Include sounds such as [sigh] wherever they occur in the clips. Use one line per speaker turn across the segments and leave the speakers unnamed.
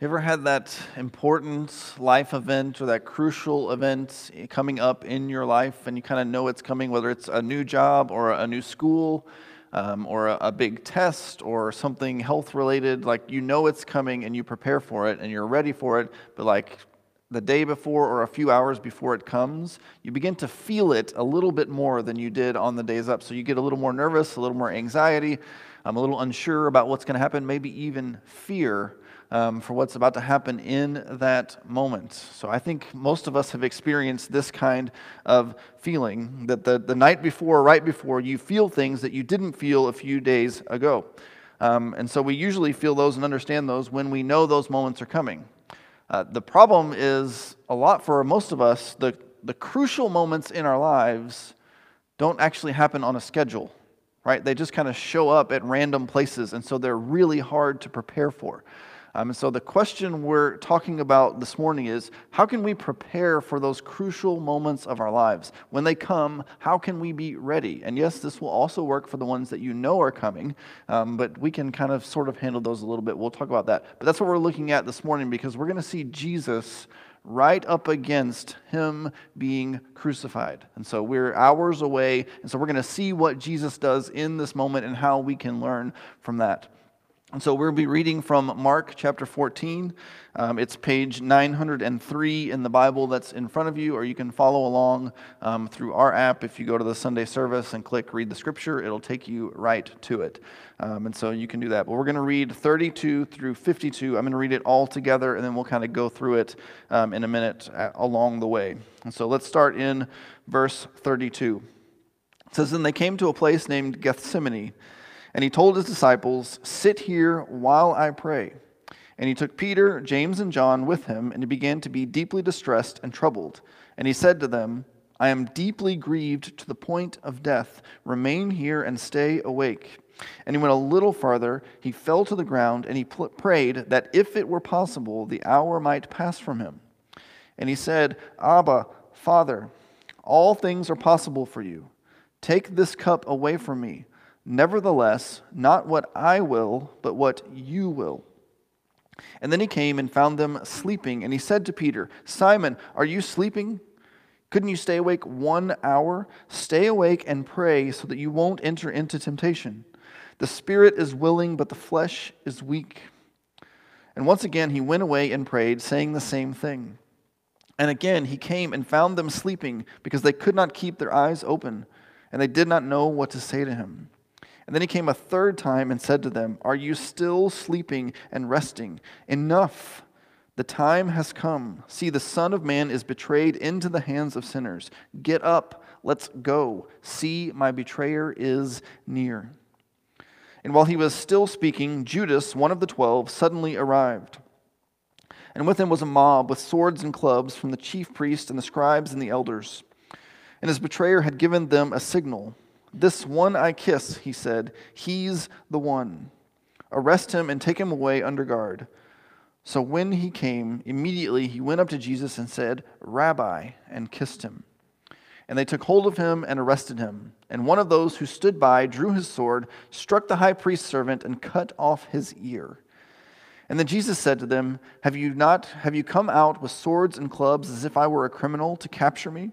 You ever had that important life event or that crucial event coming up in your life and you kind of know it's coming, whether it's a new job or a new school um, or a, a big test or something health related? Like you know it's coming and you prepare for it and you're ready for it, but like the day before or a few hours before it comes, you begin to feel it a little bit more than you did on the days up. So you get a little more nervous, a little more anxiety, I'm a little unsure about what's going to happen, maybe even fear um, for what's about to happen in that moment. So I think most of us have experienced this kind of feeling that the, the night before, right before, you feel things that you didn't feel a few days ago. Um, and so we usually feel those and understand those when we know those moments are coming. Uh, the problem is a lot for most of us, the, the crucial moments in our lives don't actually happen on a schedule, right? They just kind of show up at random places, and so they're really hard to prepare for. Um, and so the question we're talking about this morning is how can we prepare for those crucial moments of our lives? When they come, how can we be ready? And yes, this will also work for the ones that you know are coming, um, but we can kind of sort of handle those a little bit. We'll talk about that. But that's what we're looking at this morning because we're going to see Jesus right up against him being crucified. And so we're hours away, and so we're going to see what Jesus does in this moment and how we can learn from that. And so we'll be reading from Mark chapter 14. Um, it's page 903 in the Bible that's in front of you, or you can follow along um, through our app. If you go to the Sunday service and click read the scripture, it'll take you right to it. Um, and so you can do that. But we're going to read 32 through 52. I'm going to read it all together, and then we'll kind of go through it um, in a minute uh, along the way. And so let's start in verse 32. It says, Then they came to a place named Gethsemane. And he told his disciples, Sit here while I pray. And he took Peter, James, and John with him, and he began to be deeply distressed and troubled. And he said to them, I am deeply grieved to the point of death. Remain here and stay awake. And he went a little farther. He fell to the ground, and he pl- prayed that if it were possible, the hour might pass from him. And he said, Abba, Father, all things are possible for you. Take this cup away from me. Nevertheless, not what I will, but what you will. And then he came and found them sleeping, and he said to Peter, Simon, are you sleeping? Couldn't you stay awake one hour? Stay awake and pray so that you won't enter into temptation. The spirit is willing, but the flesh is weak. And once again he went away and prayed, saying the same thing. And again he came and found them sleeping, because they could not keep their eyes open, and they did not know what to say to him. And then he came a third time and said to them, Are you still sleeping and resting? Enough. The time has come. See, the Son of Man is betrayed into the hands of sinners. Get up, let's go. See, my betrayer is near. And while he was still speaking, Judas, one of the twelve, suddenly arrived. And with him was a mob with swords and clubs from the chief priests and the scribes and the elders. And his betrayer had given them a signal. This one I kiss, he said, he's the one. Arrest him and take him away under guard. So when he came, immediately he went up to Jesus and said, Rabbi, and kissed him. And they took hold of him and arrested him. And one of those who stood by drew his sword, struck the high priest's servant, and cut off his ear. And then Jesus said to them, Have you not have you come out with swords and clubs as if I were a criminal to capture me?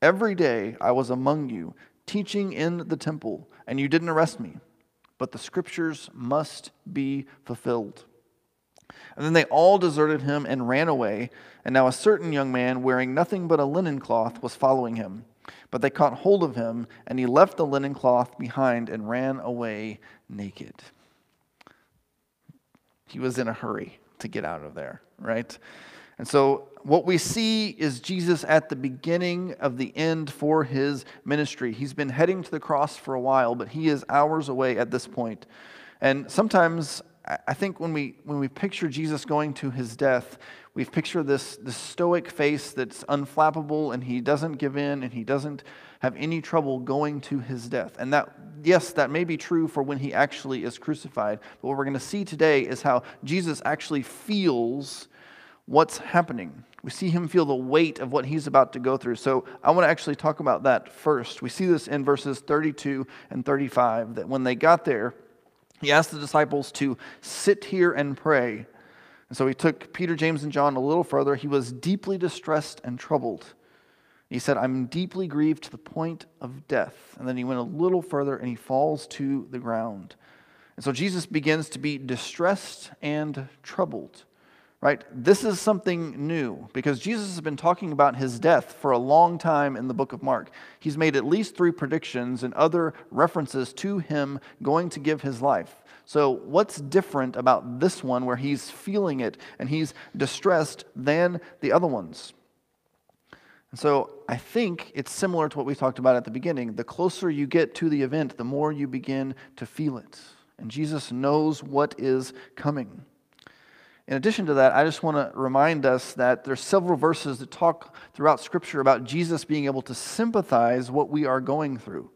Every day I was among you teaching in the temple, and you didn't arrest me. But the scriptures must be fulfilled. And then they all deserted him and ran away. And now a certain young man, wearing nothing but a linen cloth, was following him. But they caught hold of him, and he left the linen cloth behind and ran away naked. He was in a hurry to get out of there, right? And so what we see is Jesus at the beginning of the end for his ministry. He's been heading to the cross for a while, but he is hours away at this point. And sometimes I think when we when we picture Jesus going to his death, we picture this, this stoic face that's unflappable and he doesn't give in and he doesn't have any trouble going to his death. And that yes, that may be true for when he actually is crucified. But what we're going to see today is how Jesus actually feels what's happening. We see him feel the weight of what he's about to go through. So I want to actually talk about that first. We see this in verses 32 and 35 that when they got there, he asked the disciples to sit here and pray. And so he took Peter, James, and John a little further. He was deeply distressed and troubled. He said, I'm deeply grieved to the point of death. And then he went a little further and he falls to the ground. And so Jesus begins to be distressed and troubled. Right? This is something new because Jesus has been talking about his death for a long time in the book of Mark. He's made at least three predictions and other references to him going to give his life. So, what's different about this one where he's feeling it and he's distressed than the other ones? And so I think it's similar to what we talked about at the beginning. The closer you get to the event, the more you begin to feel it. And Jesus knows what is coming. In addition to that, I just want to remind us that there's several verses that talk throughout Scripture about Jesus being able to sympathize what we are going through.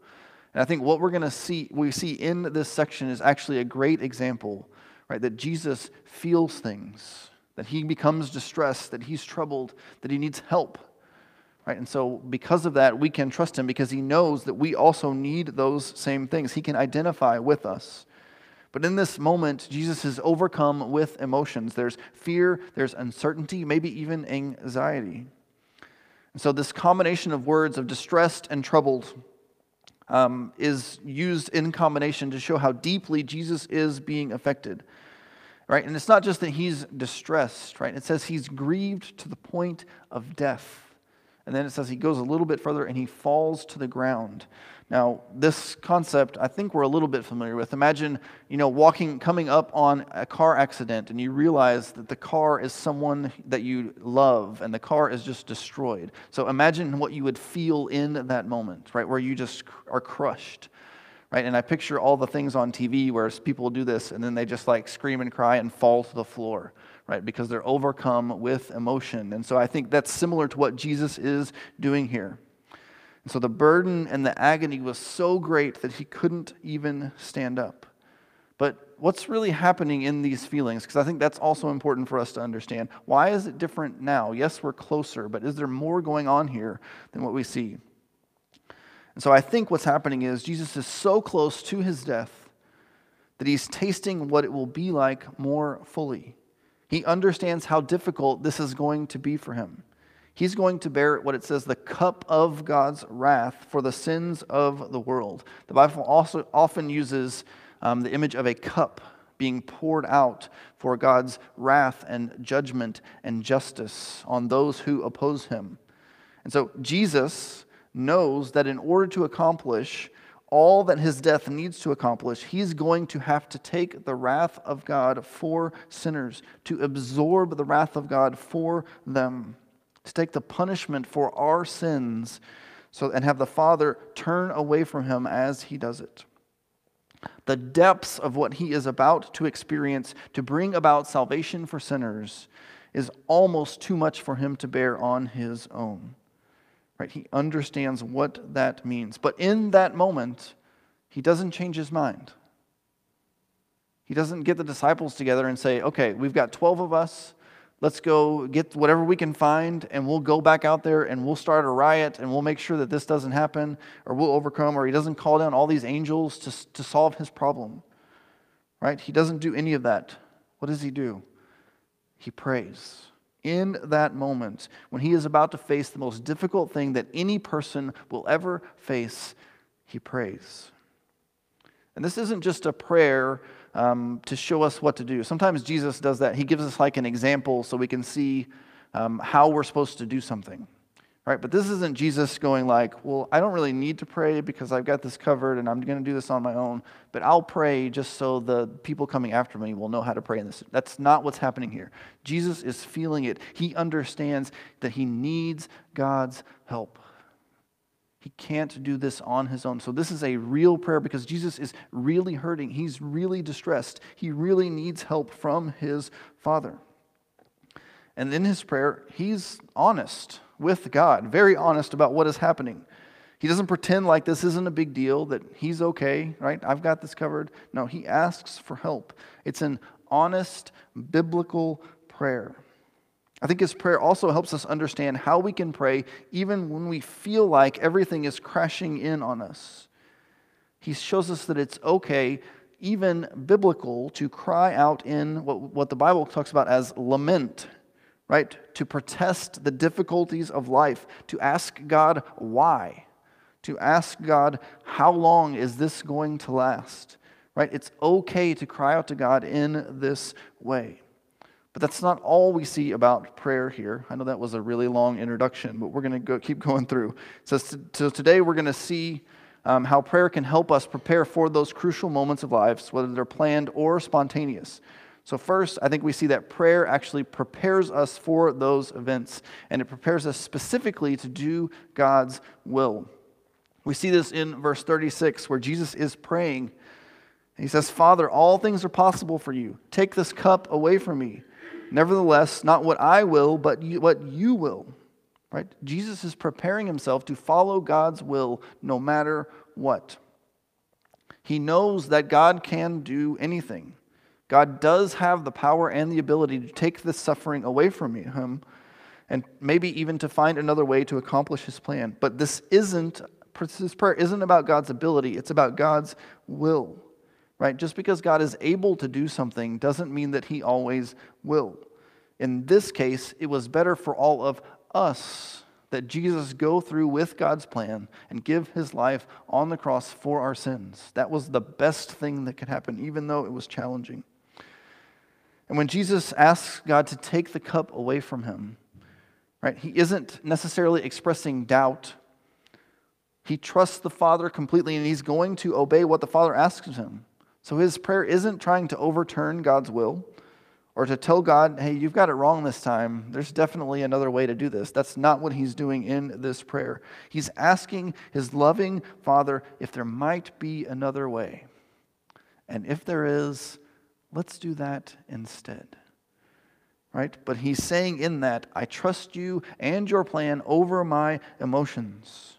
And I think what we're going to see, we see in this section is actually a great example, right? That Jesus feels things, that he becomes distressed, that he's troubled, that he needs help. Right? And so, because of that, we can trust him because he knows that we also need those same things. He can identify with us. But in this moment, Jesus is overcome with emotions. There's fear, there's uncertainty, maybe even anxiety. And so, this combination of words of distressed and troubled um, is used in combination to show how deeply Jesus is being affected. Right? And it's not just that he's distressed, right? It says he's grieved to the point of death. And then it says he goes a little bit further and he falls to the ground. Now, this concept I think we're a little bit familiar with. Imagine, you know, walking, coming up on a car accident and you realize that the car is someone that you love and the car is just destroyed. So imagine what you would feel in that moment, right, where you just are crushed. Right? And I picture all the things on TV where people do this and then they just like scream and cry and fall to the floor right? Because they're overcome with emotion. And so I think that's similar to what Jesus is doing here. And so the burden and the agony was so great that he couldn't even stand up. But what's really happening in these feelings? Because I think that's also important for us to understand. Why is it different now? Yes, we're closer, but is there more going on here than what we see? And so I think what's happening is Jesus is so close to his death that he's tasting what it will be like more fully. He understands how difficult this is going to be for him. He's going to bear what it says the cup of God's wrath for the sins of the world. The Bible also often uses um, the image of a cup being poured out for God's wrath and judgment and justice on those who oppose him. And so Jesus knows that in order to accomplish all that his death needs to accomplish, he's going to have to take the wrath of God for sinners, to absorb the wrath of God for them, to take the punishment for our sins, so, and have the Father turn away from him as he does it. The depths of what he is about to experience to bring about salvation for sinners is almost too much for him to bear on his own. Right? He understands what that means. But in that moment, he doesn't change his mind. He doesn't get the disciples together and say, okay, we've got 12 of us. Let's go get whatever we can find, and we'll go back out there and we'll start a riot and we'll make sure that this doesn't happen or we'll overcome, or he doesn't call down all these angels to, to solve his problem. Right? He doesn't do any of that. What does he do? He prays in that moment when he is about to face the most difficult thing that any person will ever face, he prays. And this isn't just a prayer um, to show us what to do. Sometimes Jesus does that. He gives us like an example so we can see um, how we're supposed to do something. Right? But this isn't Jesus going like, well, I don't really need to pray because I've got this covered and I'm going to do this on my own, but I'll pray just so the people coming after me will know how to pray in this. That's not what's happening here. Jesus is feeling it. He understands that he needs God's help. He can't do this on his own. So, this is a real prayer because Jesus is really hurting. He's really distressed. He really needs help from his Father. And in his prayer, he's honest with God, very honest about what is happening. He doesn't pretend like this isn't a big deal, that he's okay, right? I've got this covered. No, he asks for help. It's an honest, biblical prayer. I think his prayer also helps us understand how we can pray even when we feel like everything is crashing in on us. He shows us that it's okay even biblical to cry out in what, what the Bible talks about as lament, right? To protest the difficulties of life, to ask God why, to ask God, how long is this going to last, right? It's okay to cry out to God in this way. But that's not all we see about prayer here. I know that was a really long introduction, but we're going to go, keep going through. So, so today we're going to see um, how prayer can help us prepare for those crucial moments of lives, whether they're planned or spontaneous. So, first, I think we see that prayer actually prepares us for those events, and it prepares us specifically to do God's will. We see this in verse 36, where Jesus is praying. He says, Father, all things are possible for you. Take this cup away from me. Nevertheless, not what I will, but what you will. Right? Jesus is preparing himself to follow God's will no matter what. He knows that God can do anything. God does have the power and the ability to take this suffering away from him and maybe even to find another way to accomplish his plan. But this isn't this prayer isn't about God's ability, it's about God's will. Right? Just because God is able to do something doesn't mean that he always will. In this case, it was better for all of us that Jesus go through with God's plan and give his life on the cross for our sins. That was the best thing that could happen, even though it was challenging. And when Jesus asks God to take the cup away from him, right, he isn't necessarily expressing doubt. He trusts the Father completely and he's going to obey what the Father asks him. So his prayer isn't trying to overturn God's will or to tell God, hey, you've got it wrong this time. There's definitely another way to do this. That's not what he's doing in this prayer. He's asking his loving Father if there might be another way. And if there is, let's do that instead. Right? But he's saying in that, I trust you and your plan over my emotions.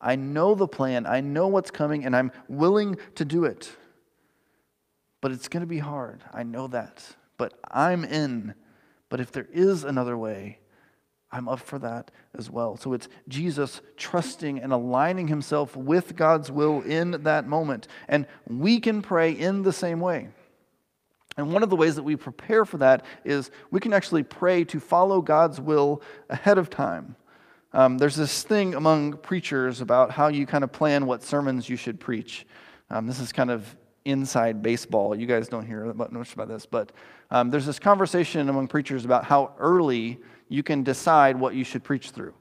I know the plan, I know what's coming, and I'm willing to do it. But it's going to be hard. I know that but I'm in. But if there is another way, I'm up for that as well. So it's Jesus trusting and aligning himself with God's will in that moment. And we can pray in the same way. And one of the ways that we prepare for that is we can actually pray to follow God's will ahead of time. Um, there's this thing among preachers about how you kind of plan what sermons you should preach. Um, this is kind of inside baseball. You guys don't hear much about this, but um, there's this conversation among preachers about how early you can decide what you should preach through.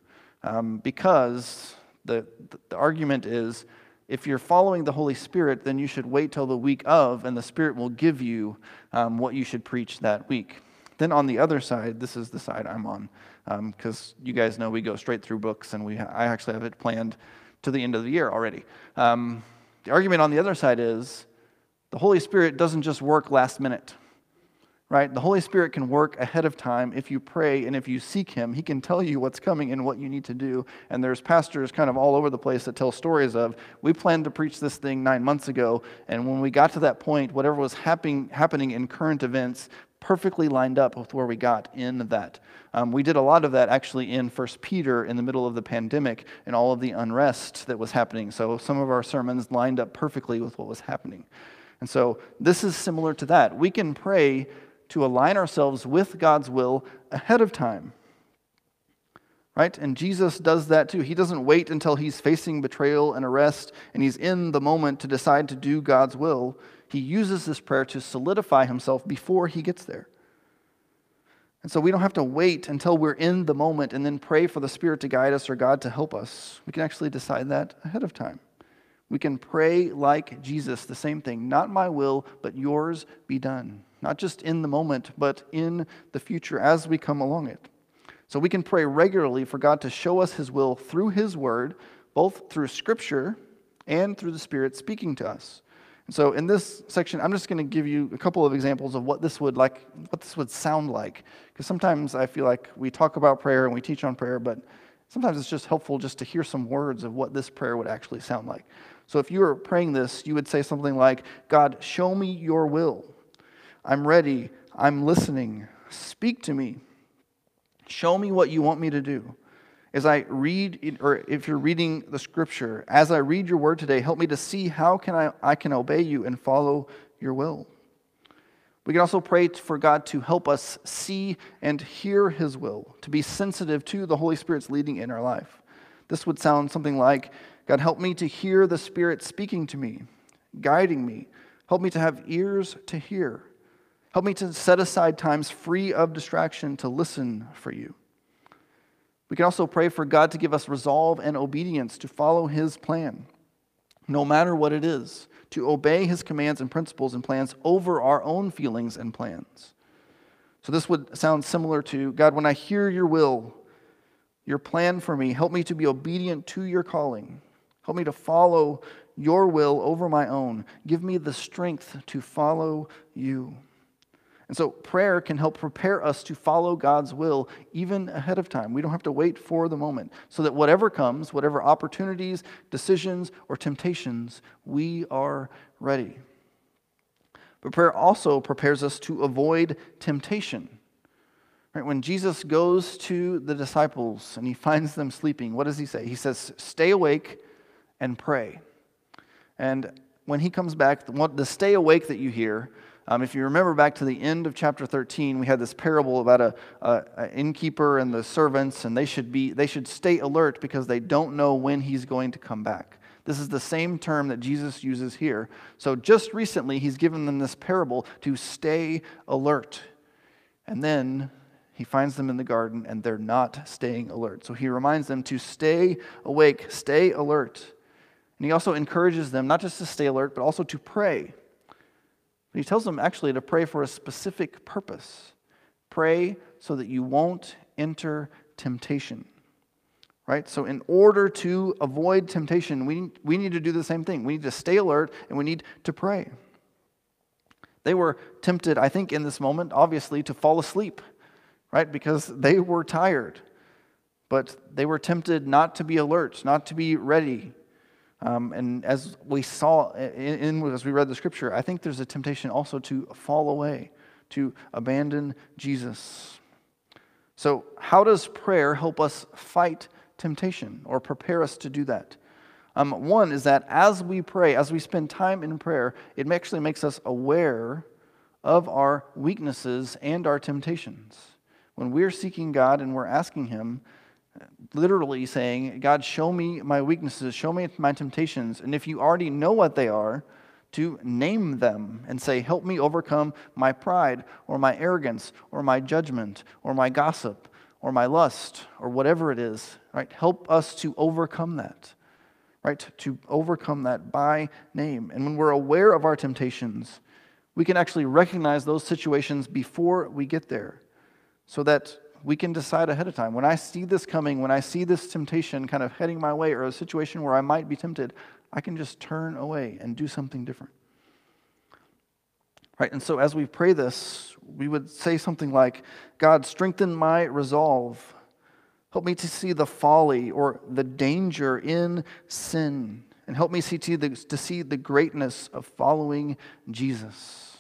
Um, because the, the argument is if you're following the Holy Spirit, then you should wait till the week of, and the Spirit will give you um, what you should preach that week. Then on the other side, this is the side I'm on, because um, you guys know we go straight through books, and we I actually have it planned to the end of the year already. Um, the argument on the other side is the Holy Spirit doesn't just work last minute, right? The Holy Spirit can work ahead of time if you pray and if you seek Him. He can tell you what's coming and what you need to do. And there's pastors kind of all over the place that tell stories of, we planned to preach this thing nine months ago, and when we got to that point, whatever was happening, happening in current events perfectly lined up with where we got in that. Um, we did a lot of that actually in First Peter in the middle of the pandemic and all of the unrest that was happening. So some of our sermons lined up perfectly with what was happening. And so this is similar to that. We can pray to align ourselves with God's will ahead of time. Right? And Jesus does that too. He doesn't wait until he's facing betrayal and arrest and he's in the moment to decide to do God's will. He uses this prayer to solidify himself before he gets there. And so we don't have to wait until we're in the moment and then pray for the Spirit to guide us or God to help us. We can actually decide that ahead of time. We can pray like Jesus, the same thing. Not my will, but yours be done. Not just in the moment, but in the future as we come along it. So we can pray regularly for God to show us his will through his word, both through scripture and through the Spirit speaking to us. And so in this section, I'm just going to give you a couple of examples of what this would like, what this would sound like. Because sometimes I feel like we talk about prayer and we teach on prayer, but sometimes it's just helpful just to hear some words of what this prayer would actually sound like. So if you were praying this, you would say something like, God, show me your will. I'm ready. I'm listening. Speak to me. Show me what you want me to do. As I read, or if you're reading the scripture, as I read your word today, help me to see how can I, I can obey you and follow your will. We can also pray for God to help us see and hear his will, to be sensitive to the Holy Spirit's leading in our life. This would sound something like God, help me to hear the Spirit speaking to me, guiding me. Help me to have ears to hear. Help me to set aside times free of distraction to listen for you. We can also pray for God to give us resolve and obedience to follow His plan, no matter what it is, to obey His commands and principles and plans over our own feelings and plans. So, this would sound similar to God, when I hear your will, your plan for me, help me to be obedient to your calling. Help me to follow your will over my own. Give me the strength to follow you. And so prayer can help prepare us to follow God's will even ahead of time. We don't have to wait for the moment. So that whatever comes, whatever opportunities, decisions, or temptations, we are ready. But prayer also prepares us to avoid temptation. Right? When Jesus goes to the disciples and he [laughs] finds them sleeping, what does he say? He says, Stay awake and pray. And when he comes back, the stay awake that you hear um, if you remember back to the end of chapter 13, we had this parable about a, a, a, innkeeper and the servants, and they should, be, they should stay alert because they don't know when he's going to come back. This is the same term that Jesus uses here. So just recently, he's given them this parable to stay alert. And then he finds them in the garden, and they're not staying alert. So he reminds them to stay awake, stay alert. And he also encourages them not just to stay alert, but also to pray. But he tells them actually to pray for a specific purpose. Pray so that you won't enter temptation. Right? So, in order to avoid temptation, we, we need to do the same thing. We need to stay alert and we need to pray. They were tempted, I think, in this moment, obviously, to fall asleep, right? Because they were tired. But they were tempted not to be alert, not to be ready, um, and as we saw in, in, as we read the scripture, I think there's a temptation also to fall away, to abandon Jesus. So, how does prayer help us fight temptation or prepare us to do that? Um, one is that as we pray, as we spend time in prayer, it actually makes us aware of our weaknesses and our temptations. When we're seeking God and we're asking Him, literally saying, God, show me my weaknesses, show me my temptations. And if you already know what they are, to name them and say, Help me overcome my pride or my arrogance or my judgment or my gossip or my lust or whatever it is, right? Help us to overcome that, right? To overcome that by name. And when we're aware of our temptations, we can actually recognize those situations before we get there so that we can decide ahead of time. When I see this coming, when I see this temptation kind of heading my way or a situation where I might be tempted, I can just turn away and do something different. Right? And so as we pray this, we would say something like, God, strengthen my resolve. Help me to see the folly or the danger in sin. And help me see to, the, to see the greatness of following Jesus.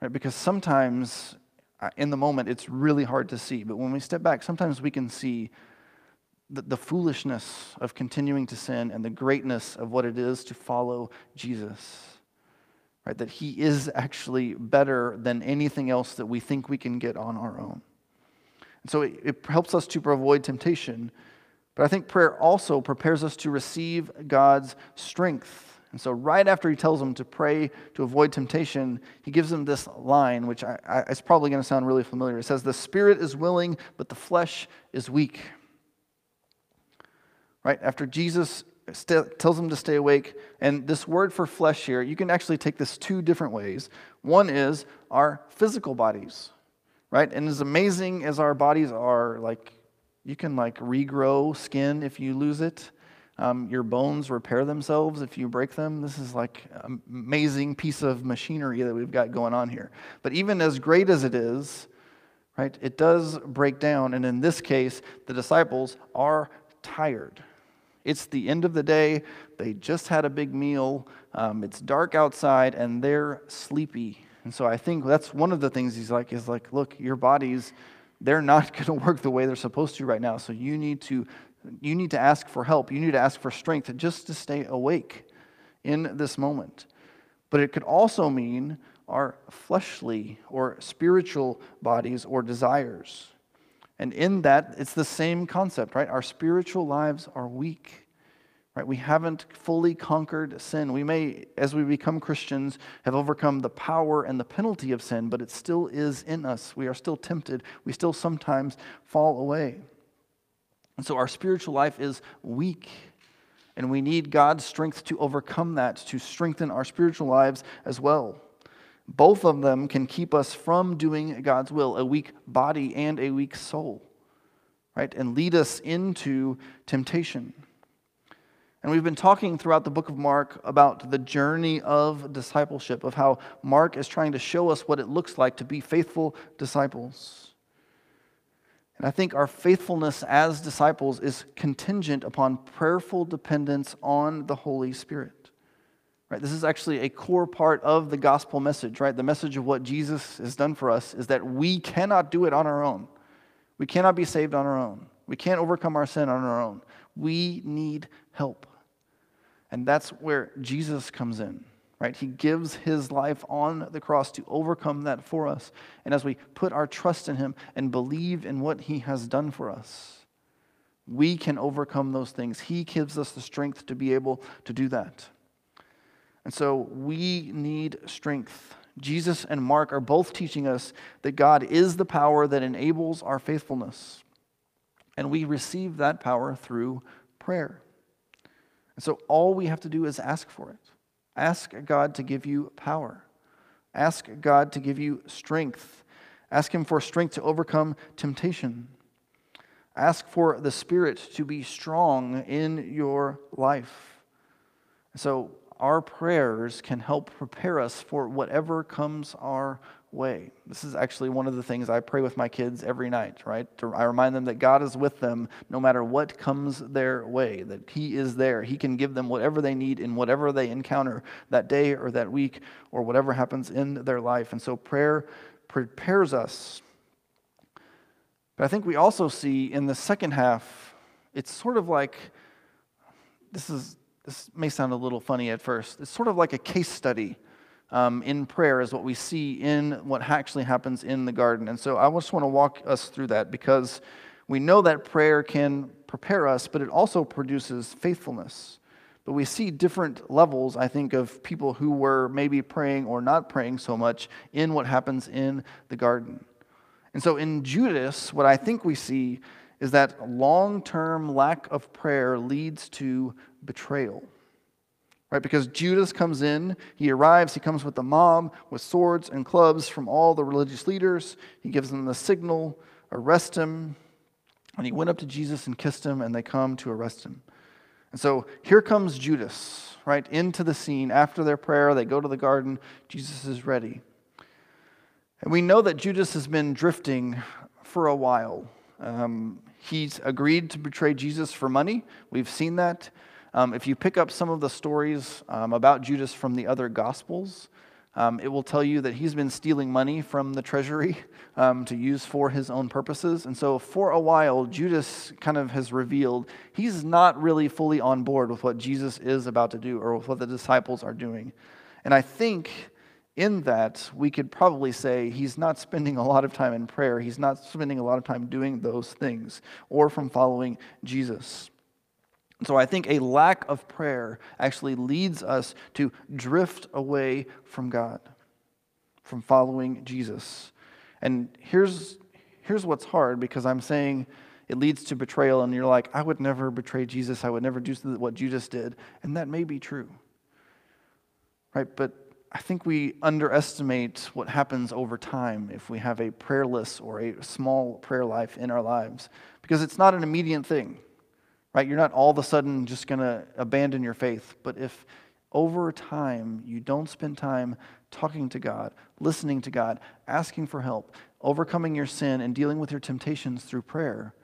Right? Because sometimes Uh, in the moment, it's really hard to see. But when we step back, sometimes we can see the, the, foolishness of continuing to sin and the greatness of what it is to follow Jesus. Right? That he is actually better than anything else that we think we can get on our own. And so it, it helps us to avoid temptation. But I think prayer also prepares us to receive God's strength and so, right after he tells them to pray to avoid temptation, he gives them this line, which I, I, it's probably going to sound really familiar. It says, The spirit is willing, but the flesh is weak. Right? After Jesus st- tells them to stay awake, and this word for flesh here, you can actually take this two different ways. One is our physical bodies, right? And as amazing as our bodies are, like, you can like regrow skin if you lose it. Um, your bones repair themselves if you break them. This is like an amazing piece of machinery that we've got going on here. But even as great as it is, right, it does break down. And in this case, the disciples are tired. It's the end of the day. They just had a big meal. Um, it's dark outside, and they're sleepy. And so I think that's one of the things he's like is like, look, your bodies, they're not [laughs] going to work the way they're supposed to right now. So you need to you need to ask for help. You need to ask for strength just to stay awake in this moment. but it could also mean our fleshly or spiritual bodies or desires. And in that, it's the same concept, right? Our spiritual lives are weak. Right? We haven't fully conquered sin. We may, as we become Christians, have overcome the power and the penalty of sin, but it still is in us. We are still tempted. We still sometimes fall away. And so our spiritual life is weak. And we need God's strength to overcome that, to strengthen our spiritual lives as well. Both of them can keep us from doing God's will, a weak body and a weak soul, right? And lead us into temptation. And we've been talking throughout the book of Mark about the journey of discipleship, of how Mark is trying to show us what it looks like to be faithful disciples. And I think our faithfulness as disciples is contingent upon prayerful dependence on the Holy Spirit. Right? This is actually a core part of the gospel message, right? The message of what Jesus has done for us is that we cannot do it on our own. We cannot be saved on our own. We can't overcome our sin on our own. We need help. And that's where Jesus comes in, right? He gives his life on the cross to overcome that for us. And as we put our trust in him and believe in what he has done for us, we can overcome those things. He gives us the strength to be able to do that. And so we need strength. Jesus and Mark are both teaching us that God is the power that enables our faithfulness. And we receive that power through prayer. And so all we have to do is ask for it. Ask God to give you power. Ask God to give you strength. Ask Him for strength to overcome temptation. Ask for the Spirit to be strong in your life. So, our prayers can help prepare us for whatever comes our way. This is actually one of the things I pray with my kids every night, right? I remind them that God is with them no matter what comes their way, that He is there. He can give them whatever they need in whatever they encounter that day or that week or whatever happens in their life. And so prayer prepares us. But I think we also see in the second half, it's sort of like this is this may sound a little funny at first. It's sort of like a case study um, in prayer is what we see in what actually happens in the garden. And so I just want to walk us through that because we know that prayer can prepare us, but it also produces faithfulness. But we see different levels, I think, of people who were maybe praying or not praying so much in what happens in the garden. And so in Judas, what I think we see is that long term lack of prayer leads to betrayal right? Because Judas comes in, he arrives, he comes with the mob with swords and clubs from all the religious leaders. He gives them the signal, arrest him. And he went up to Jesus and kissed him, and they come to arrest him. And so here comes Judas, right, into the scene. After their prayer, they go to the garden. Jesus is ready. And we know that Judas has been drifting for a while. Um, he's agreed to betray Jesus for money. We've seen that. Um, if you pick up some of the stories um, about Judas from the other Gospels, um, it will tell you that he's been stealing money from the treasury [laughs] um, to use for his own purposes. And so, for a while, Judas kind of has revealed he's not really fully on board with what Jesus is about to do or with what the disciples are doing. And I think in that, we could probably say he's not spending a lot of time in prayer. He's not spending a lot of time doing those things or from following Jesus. So I think a lack of prayer actually leads us to drift away from God, from following Jesus. And here's, here's what's hard because I'm saying it leads to betrayal, and you're like, I would never betray Jesus. I would never do what Judas did. And that may be true. Right? But I think we underestimate what happens over time if we have a prayerless or a small prayer life in our lives because it's not an immediate thing right? You're not all of a sudden just going to abandon your faith. But if over time you don't spend time talking to God, listening to God, asking for help, overcoming your sin, and dealing with your temptations through prayer,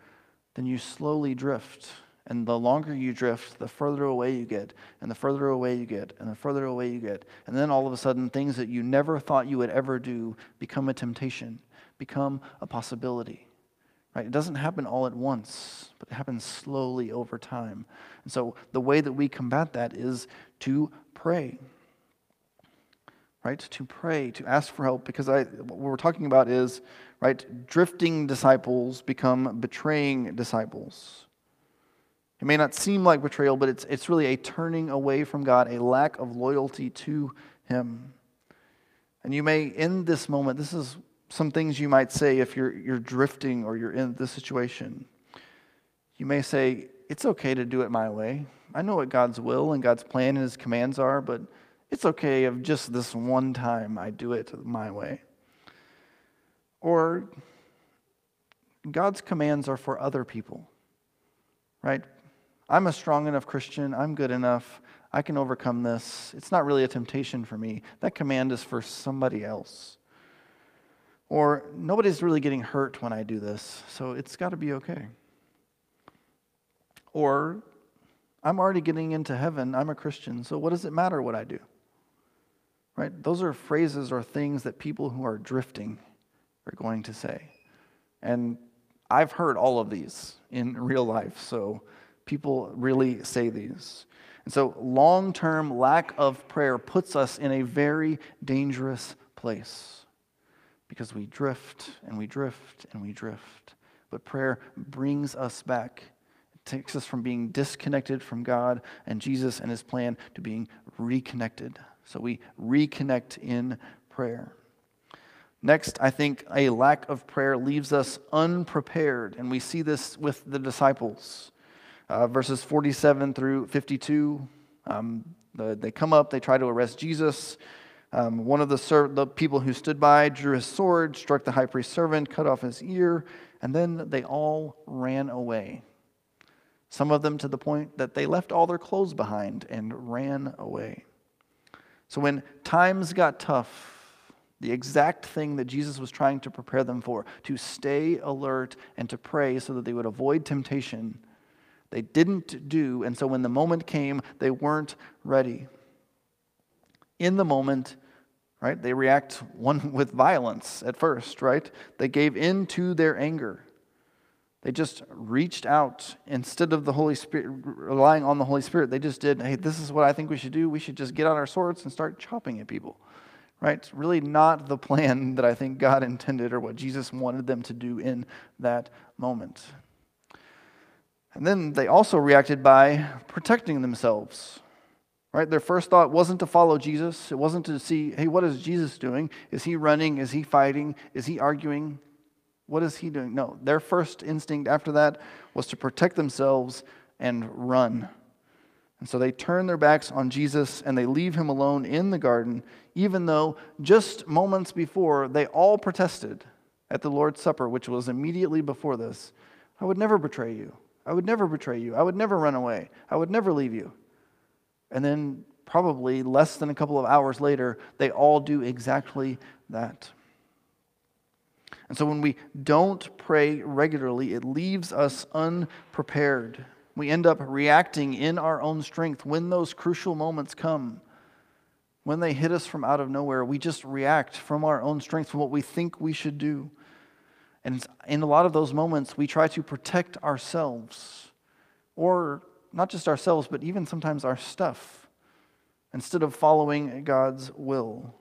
then you slowly drift. And the longer you drift, the further away you get, and the further away you get, and the further away you get. And then all of a sudden, things that you never thought you would ever do become a temptation, become a possibility. Right? It doesn't happen all at once, but it happens slowly over time. And so the way that we combat that is to pray. right? To pray, to ask for help, because I, what we're talking about is, right, drifting disciples become betraying disciples. It may not seem like betrayal, but it's, it's really a turning away from God, a lack of loyalty to Him. And you may, in this moment, this is some things you might say if you're, you're drifting or you're in this situation. You may say, It's okay to do it my way. I know what God's will and God's plan and His commands are, but it's okay if just this one time I do it my way. Or God's commands are for other people, right? I'm a strong enough Christian. I'm good enough. I can overcome this. It's not really a temptation for me. That command is for somebody else. Or nobody's really getting hurt when I do this, so it's got to be okay. Or I'm already getting into heaven. I'm a Christian, so what does it matter what I do? Right? Those are phrases or things that people who are drifting are going to say. And I've heard all of these in real life, so people really say these. And so, long term lack of prayer puts us in a very dangerous place because we drift and we drift and we drift. But prayer brings us back. It takes us from being disconnected from God and Jesus and his plan to being reconnected. So we reconnect in prayer. Next, I think a lack of prayer leaves us unprepared, and we see this with the disciples uh, verses 47 through 52. Um, the, they come up, they try to arrest Jesus. Um, one of the, ser- the people who stood by drew his sword, struck the high priest's servant, cut off his ear, and then they all ran away. Some of them to the point that they left all their clothes behind and ran away. So when times got tough, the exact thing that Jesus was trying to prepare them for, to stay alert and to pray so that they would avoid temptation, they didn't do, and so when the moment came, they weren't ready. In the moment, right, they react one [laughs] with violence at first, right? They gave in to their anger. They just reached out instead of the Holy Spirit relying on the Holy Spirit. They just did, hey, this is what I think we should do. We should just get out our swords and start chopping at people. Right? It's really not the plan [laughs] that I think God intended or what Jesus wanted them to do in that moment. And then they also reacted by protecting themselves. Right? Their first thought wasn't to follow Jesus. It wasn't to see, hey, what is Jesus doing? Is he running? Is he fighting? Is he arguing? What is he doing? No, their first instinct after that was to protect themselves and run. And so they turn their backs on Jesus and they leave him alone in the garden, even though just moments before they all protested at the Lord's Supper, which was immediately before this I would never betray you. I would never betray you. I would never run away. I would never leave you. And then, probably less than a couple of hours later, they all do exactly that. And so, when we don't pray regularly, it leaves us unprepared. We end up reacting in our own strength when those crucial moments come. When they hit us from out of nowhere, we just react from our own strength, from what we think we should do. And in a lot of those moments, we try to protect ourselves, or not just ourselves, but even sometimes our stuff, instead of following God's will.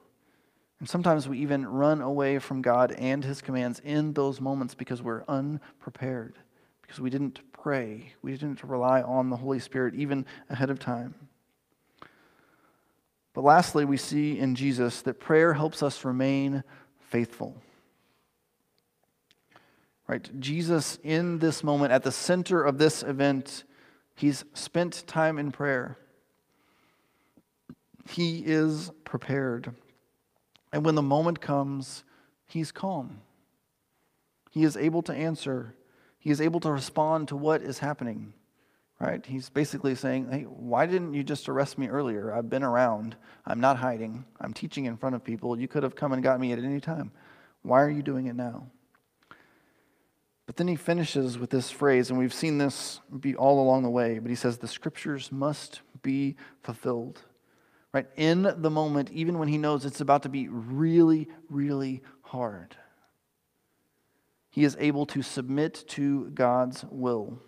And sometimes we even run away from God and His commands in those moments because we're unprepared, because we didn't pray, we didn't rely on the Holy Spirit even ahead of time. But lastly, we see in Jesus that prayer helps us remain faithful. Right? Jesus, in this moment, at the center of this event, he's spent time in prayer. He is prepared. And when the moment comes, he's calm. He is able to answer. He is able to respond to what is happening. Right? He's basically saying, Hey, why didn't you just arrest me earlier? I've been around. I'm not hiding. I'm teaching in front of people. You could have come and got me at any time. Why are you doing it now? But then he finishes with this phrase, and we've seen this be all along the way, but he says, The scriptures must be fulfilled. Right? In the moment, even when he knows it's about to be really, really hard, he is able to submit to God's will.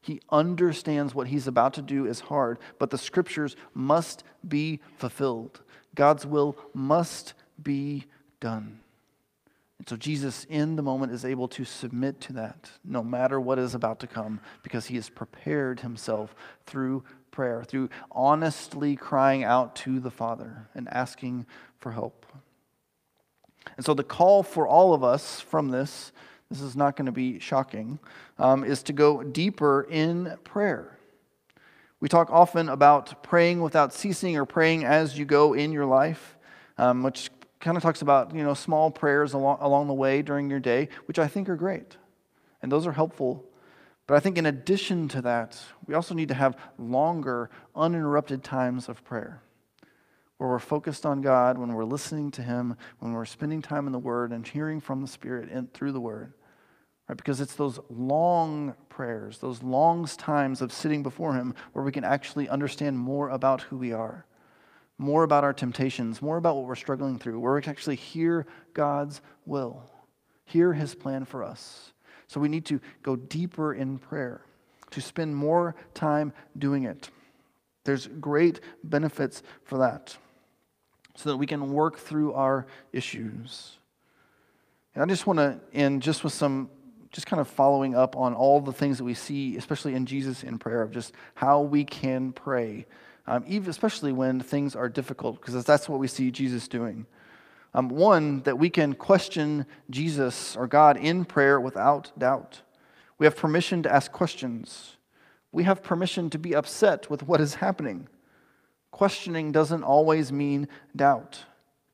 He understands what he's about to do is hard, but the scriptures must be fulfilled. God's will must be done. And so Jesus, in the moment, is able to submit to that no matter what is about to come because he has prepared himself through prayer, through honestly crying out to the Father and asking for help. And so the call for all of us from this, this is not going to be shocking, um, is to go deeper in prayer. We talk often about praying without ceasing or praying as you go in your life, um, which kind of talks about you know small prayers along, along the way during your day, which I think are great, and those are helpful. But I think in addition to that, we also need to have longer, uninterrupted times of prayer where we're focused on God, when we're listening to Him, when we're spending time in the Word and hearing from the Spirit and through the Word. Right? Because it's those long prayers, those long times of sitting before Him where we can actually understand more about who we are more about our temptations, more about what we're struggling through, where we can actually hear God's will, hear His plan for us. So we need to go deeper in prayer, to spend more time doing it. There's great benefits for that, so that we can work through our issues. And I just want to end just with some, just kind of following up on all the things that we see, especially in Jesus in prayer, of just how we can pray um, even especially when things are difficult, because that's what we see Jesus doing. Um, one, that we can question Jesus or God in prayer without doubt. We have permission to ask questions. We have permission to be upset with what is happening. Questioning doesn't always mean doubt.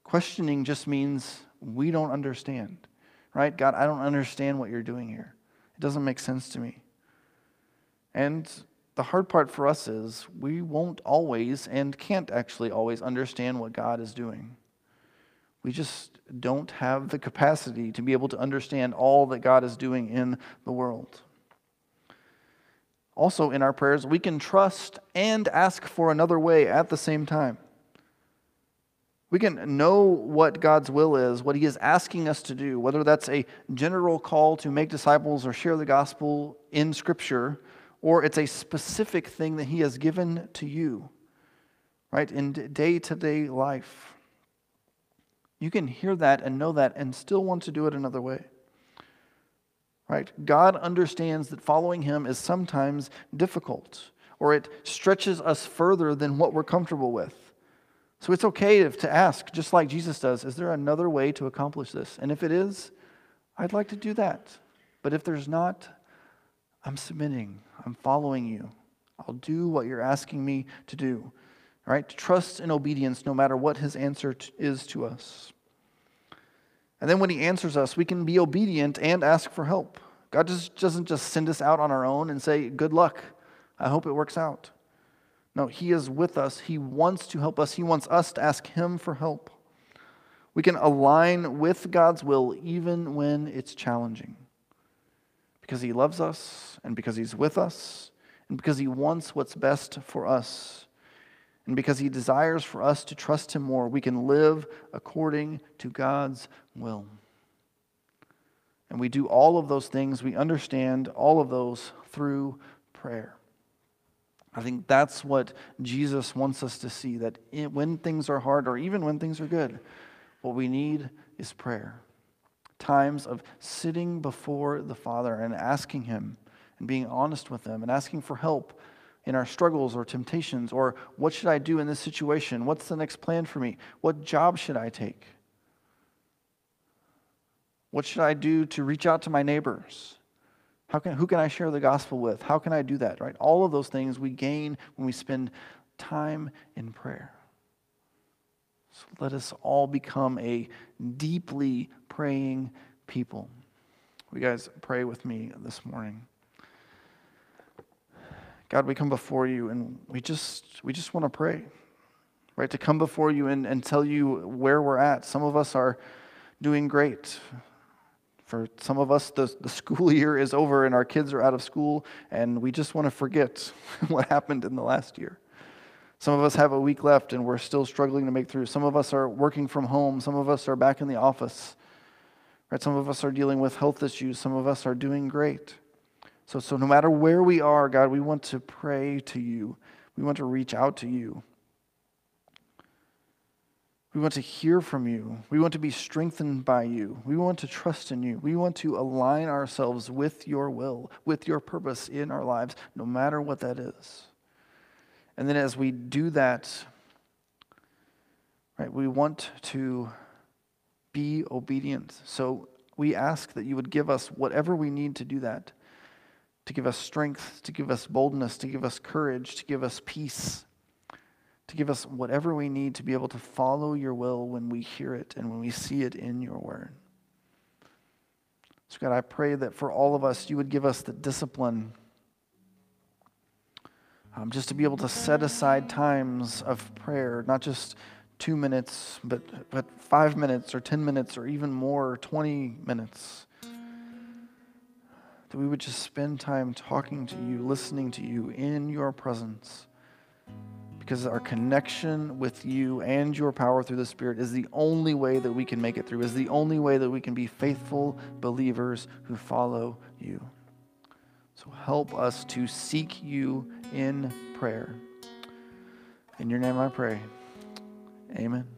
Questioning just means we don't understand, right? God, I don't understand what you're doing here. It doesn't make sense to me. And the hard part for us is we won't always and can't actually always understand what God is doing. We just don't have the capacity to be able to understand all that God is doing in the world. Also, in our prayers, we can trust and ask for another way at the same time. We can know what God's will is, what He is asking us to do, whether that's a general call to make disciples or share the gospel in Scripture, or it's a specific thing that He has given to you, right, in day to day life. You can hear that and know that and still want to do it another way. Right? God understands that following Him is sometimes difficult, or it stretches us further than what we're comfortable with. So it's okay to ask, just like Jesus does, is there another way to accomplish this? And if it is, I'd like to do that. But if there's not, I'm submitting. I'm following you. I'll do what you're asking me to do. All right? To trust and obedience no matter what his answer is to us. And then when he answers us, we can be obedient and ask for help. God just doesn't just send us out on our own and say, Good luck. I hope it works out. No, he is with us. He wants to help us. He wants us to ask him for help. We can align with God's will even when it's challenging because He loves us and because He's with us and because He wants what's best for us. And because He desires for us to trust Him more, we can live according to God's will. And we do all of those things, we understand all of those through prayer. I think that's what Jesus wants us to see that when things are hard or even when things are good, what we need is prayer times of sitting before the Father and asking Him and being honest with Him and asking for help in our struggles or temptations or what should I do in this situation? What's the next plan for me? What job should I take? What should I do to reach out to my neighbors? How can, who can I share the gospel with? How can I do that, right? All of those things we gain when we spend time in prayer. So let us all become a deeply praying people. Will you guys pray with me this morning? God, we come before you and we just we just want to pray. Right? To come before you and, and tell you where we're at. Some of us are doing great. For some of us, the, the school [laughs] year is over and our kids are out of school, and we just want to forget [laughs] what happened in the last year. Some of us have a week left and we're still struggling to make through. Some of us are working from home. Some of us are back in the office. Right? Some of us are dealing with health issues. Some of us are doing great. So, so no matter where we are, God, we want to pray to you. We want to reach out to you. We want to hear from you. We want to be strengthened by you. We want to trust in you. We want to align ourselves with your will, with your purpose in our lives, no matter what that is. And then as we do that, right, we want to be obedient. So we ask that you would give us whatever we need to do that to give us strength, to give us boldness, to give us courage, to give us peace, to give us whatever we need to be able to follow your will when we hear it and when we see it in your word. So, God, I pray that for all of us, you would give us the discipline um, just to be able to set aside times of prayer, not just two minutes, but, but five minutes or 10 minutes or even more, 20 minutes that we would just spend time talking to you, listening to you in your presence. Because our connection with you and your power through the Spirit is the only way that we can make it through, is the only way that we can be faithful believers who follow you. So help us to seek you in prayer. In your name I pray. Amen.